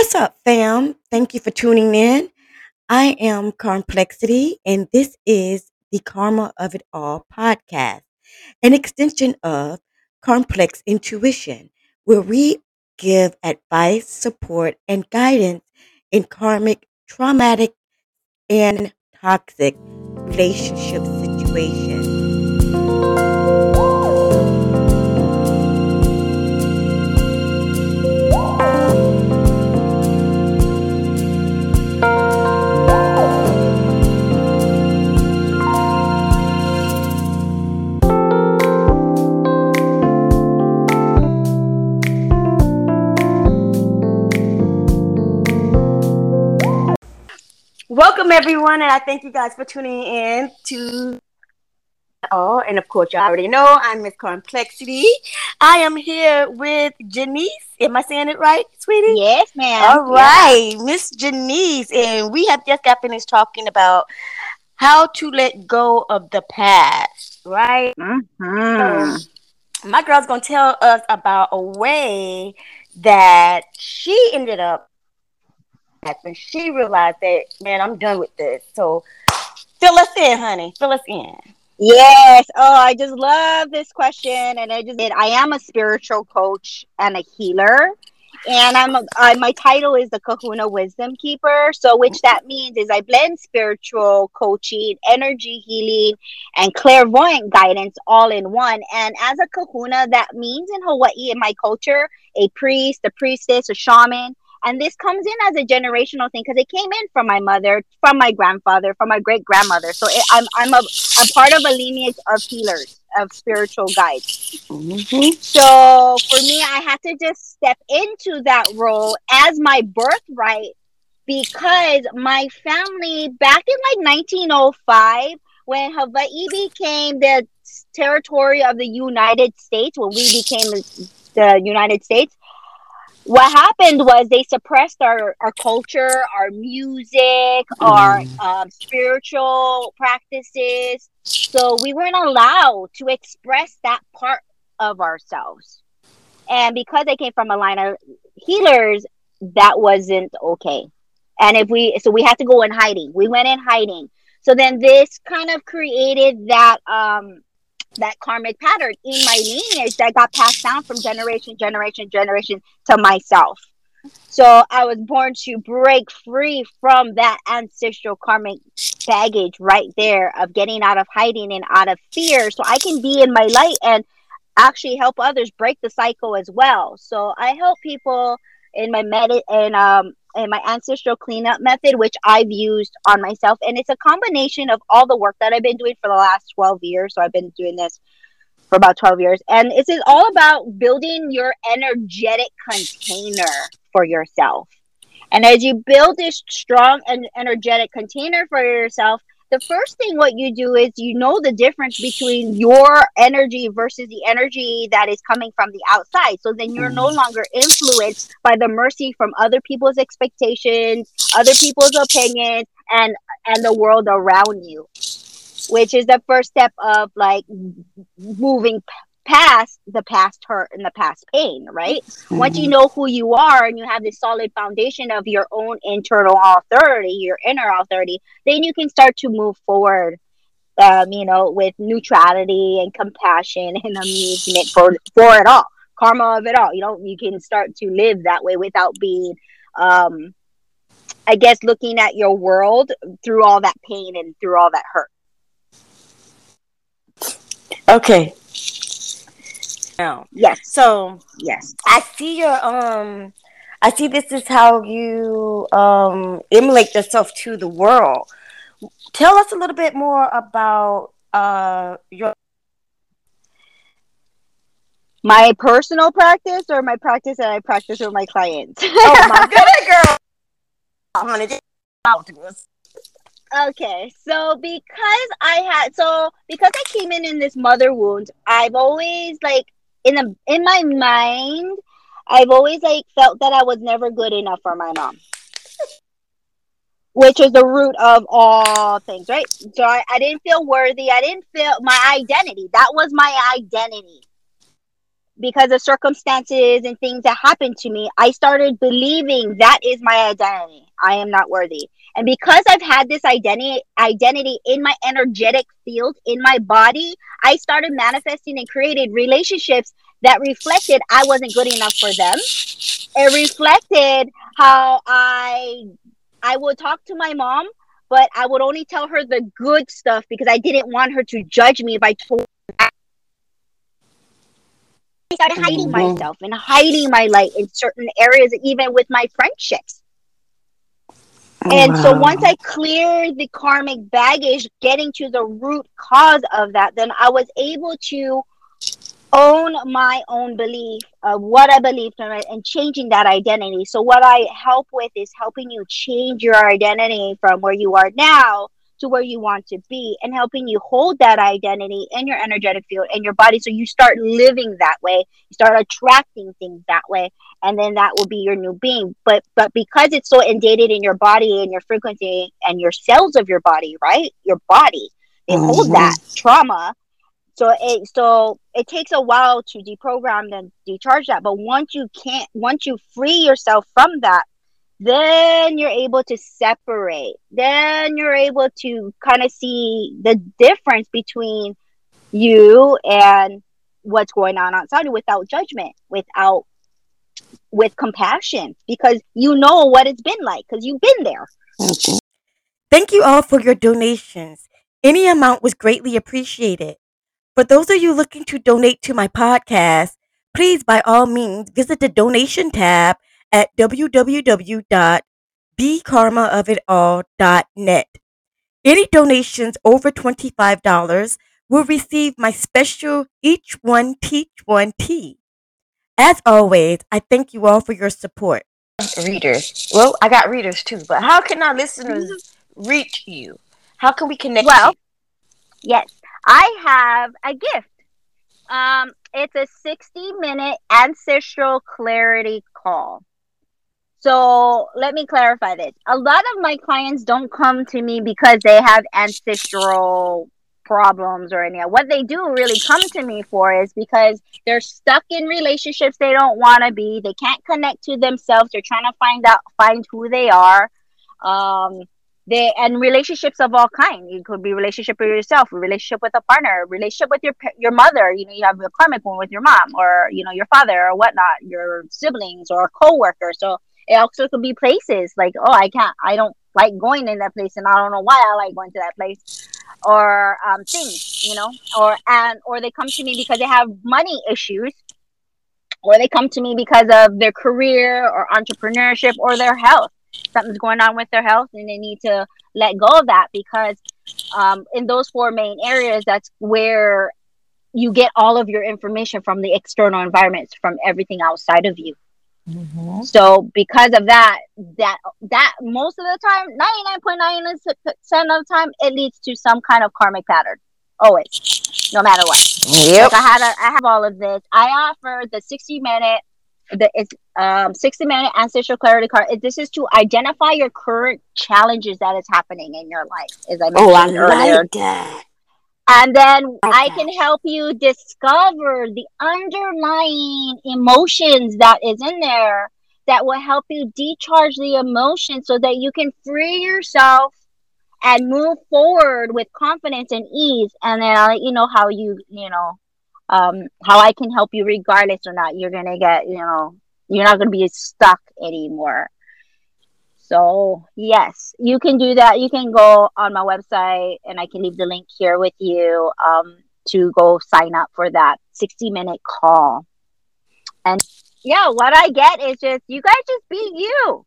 What's up, fam? Thank you for tuning in. I am Complexity, and this is the Karma of It All podcast, an extension of Complex Intuition, where we give advice, support, and guidance in karmic, traumatic, and toxic relationship situations. Welcome, everyone, and I thank you guys for tuning in to. Oh, and of course, you already know I'm Miss Complexity. I am here with Janese. Am I saying it right, sweetie? Yes, ma'am. All right, Miss Janese, and we have just got finished talking about how to let go of the past, right? Mm-hmm. So, my girl's gonna tell us about a way that she ended up and she realized that man i'm done with this so fill us in honey fill us in Yes. Oh, I just love this question, and I just I am a spiritual coach and a healer, and I'm a, uh, my title is the Kahuna Wisdom Keeper. So, which that means is I blend spiritual coaching, energy healing, and clairvoyant guidance all in one. And as a Kahuna, that means in Hawaii in my culture, a priest, a priestess, a shaman and this comes in as a generational thing because it came in from my mother from my grandfather from my great grandmother so it, i'm i'm a i'm part of a lineage of healers of spiritual guides mm-hmm. so for me i had to just step into that role as my birthright because my family back in like 1905 when hawaii became the territory of the united states when we became the, the united states what happened was they suppressed our, our culture, our music, our Mm. um, spiritual practices. So we weren't allowed to express that part of ourselves. And because I came from a line of healers, that wasn't okay. And if we, so we had to go in hiding. We went in hiding. So then this kind of created that um, that karmic pattern in my lineage that got passed down from generation, generation, generation to myself. So I was born to break free from that ancestral karmic baggage right there of getting out of hiding and out of fear so I can be in my light and actually help others break the cycle as well. So I help people in my med and um and my ancestral cleanup method, which I've used on myself. And it's a combination of all the work that I've been doing for the last 12 years. So I've been doing this for about 12 years. And it's all about building your energetic container for yourself. And as you build this strong and energetic container for yourself, the first thing what you do is you know the difference between your energy versus the energy that is coming from the outside. So then you're no mm. longer influenced by the mercy from other people's expectations other people's opinions and and the world around you which is the first step of like moving past the past hurt and the past pain, right? Mm-hmm. Once you know who you are and you have this solid foundation of your own internal authority, your inner authority, then you can start to move forward. Um, you know, with neutrality and compassion and amusement for for it all, karma of it all. You know, you can start to live that way without being, um, I guess, looking at your world through all that pain and through all that hurt. Okay, now. Yes. So yes, I see your um I see this is how you um emulate yourself to the world. Tell us a little bit more about uh your my personal practice or my practice that I practice with my clients. oh my goodness, girl. Honey, talk to us. Okay, so because I had so because I came in in this mother wound, I've always like in the in my mind, I've always like felt that I was never good enough for my mom. Which is the root of all things, right? So I, I didn't feel worthy. I didn't feel my identity. That was my identity. because of circumstances and things that happened to me, I started believing that is my identity. I am not worthy. And because I've had this identity identity in my energetic field in my body, I started manifesting and created relationships that reflected I wasn't good enough for them. It reflected how I I would talk to my mom, but I would only tell her the good stuff because I didn't want her to judge me if I told I started hiding Mhm. myself and hiding my light in certain areas, even with my friendships. Oh, and so once I cleared the karmic baggage, getting to the root cause of that, then I was able to own my own belief of what I believed in it and changing that identity. So what I help with is helping you change your identity from where you are now to where you want to be and helping you hold that identity in your energetic field and your body. So you start living that way. You start attracting things that way. And then that will be your new being. But but because it's so inundated in your body and your frequency and your cells of your body right? Your body they hold Mhm. that trauma. So it so it takes a while to deprogram and decharge that. But once you can't once you free yourself from that then you're able to separate then you're able to kind of see the difference between you and what's going on outside without judgment without with compassion because you know what it's been like because you've been there. Thank you all for your donations. Any amount was greatly appreciated. For those of you looking to donate to my podcast, please by all means visit the donation tab at www.thekarmaofitall.net. Any donations over $25 will receive my special Each One Teach One tea. As always, I thank you all for your support. readers. Well, I got readers too, but how can our listeners reach you? How can we connect? Well, with Yes, I have a gift. Um, it's a 60 minute ancestral clarity call. So let me clarify this. A lot of my clients don't come to me because they have ancestral problems or any. What they do really come to me for is because they're stuck in relationships they don't want to be. They can't connect to themselves. They're trying to find out, find who they are. Um, they and relationships of all kind. It could be relationship with yourself, relationship with a partner, relationship with your your mother. You know, you have a karmic one with your mom, or you know, your father, or whatnot, your siblings, or a coworker. So it also could be places like, oh, I can't, I don't like going in that place, and I don't know why I like going to that place, or um, things, you know, or and or they come to me because they have money issues, or they come to me because of their career or entrepreneurship or their health. Something's going on with their health, and they need to let go of that because um, in those four main areas, that's where you get all of your information from the external environments, from everything outside of you. Mhm. So because of that, that that most of the time, ninety nine point nine percent of the time, it leads to some kind of karmic pattern. Always, no matter what. Yep. Like I had, a, I have all of this. I offer the sixty minute, the it's um sixty minute ancestral clarity card. It- This is to identify your current challenges that is happening in your life, as I Oh, I mentioned earlier. like that. And then Like I can help you discover the underlying emotions that is in there that will help you decharge the emotion so that you can free yourself and move forward with confidence and ease. And then I'll let you know how you, you know, um, how I can help you regardless or not. You're going to get, you know, you're not going to be stuck anymore. So, yes, you can do that. You can go on my website and I can leave the link here with you um, to go sign up for that 60 minute call. And yeah, what I get is just you guys just be you.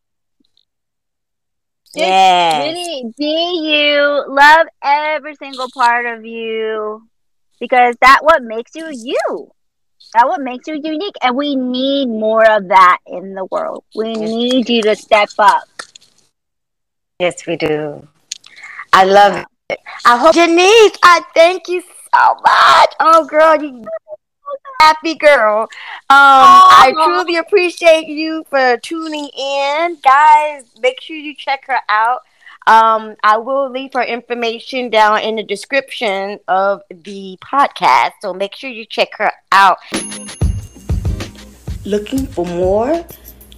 Just Yes. Really be you. Love every single part of you because that what makes you you. That what makes you unique, and we need more of that in the world. We need you to step up. Yes, we do. I love Yeah. it. I hope Janese, I thank you so much. Oh girl, you happy girl. Um I truly appreciate you for tuning in. Guys, make sure you check her out. Um, I will leave her information down in the description of the podcast. So make sure you check her out. Looking for more?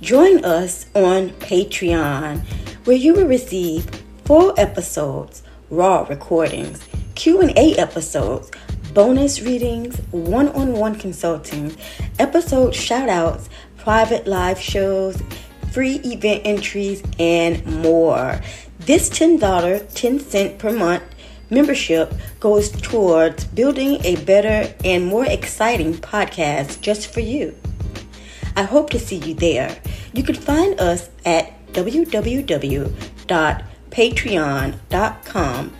Join us on Patreon, where you will receive full episodes, raw recordings, Q&A episodes, bonus readings, one-on-one consulting, episode shoutouts, private live shows, free event entries, and more. This $10, 10 cent per month membership goes towards building a better and more exciting podcast just for you. I hope to see you there. You can find us at www.patreon.com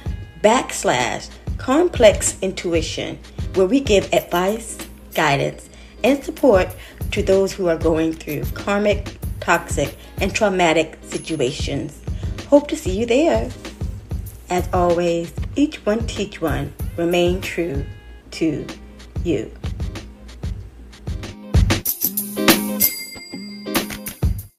backslash complex intuition, where we give advice, guidance, and support to those who are going through karmic, toxic, and traumatic situations. Hope to see you there. As always, each one teach one. Remain true to you.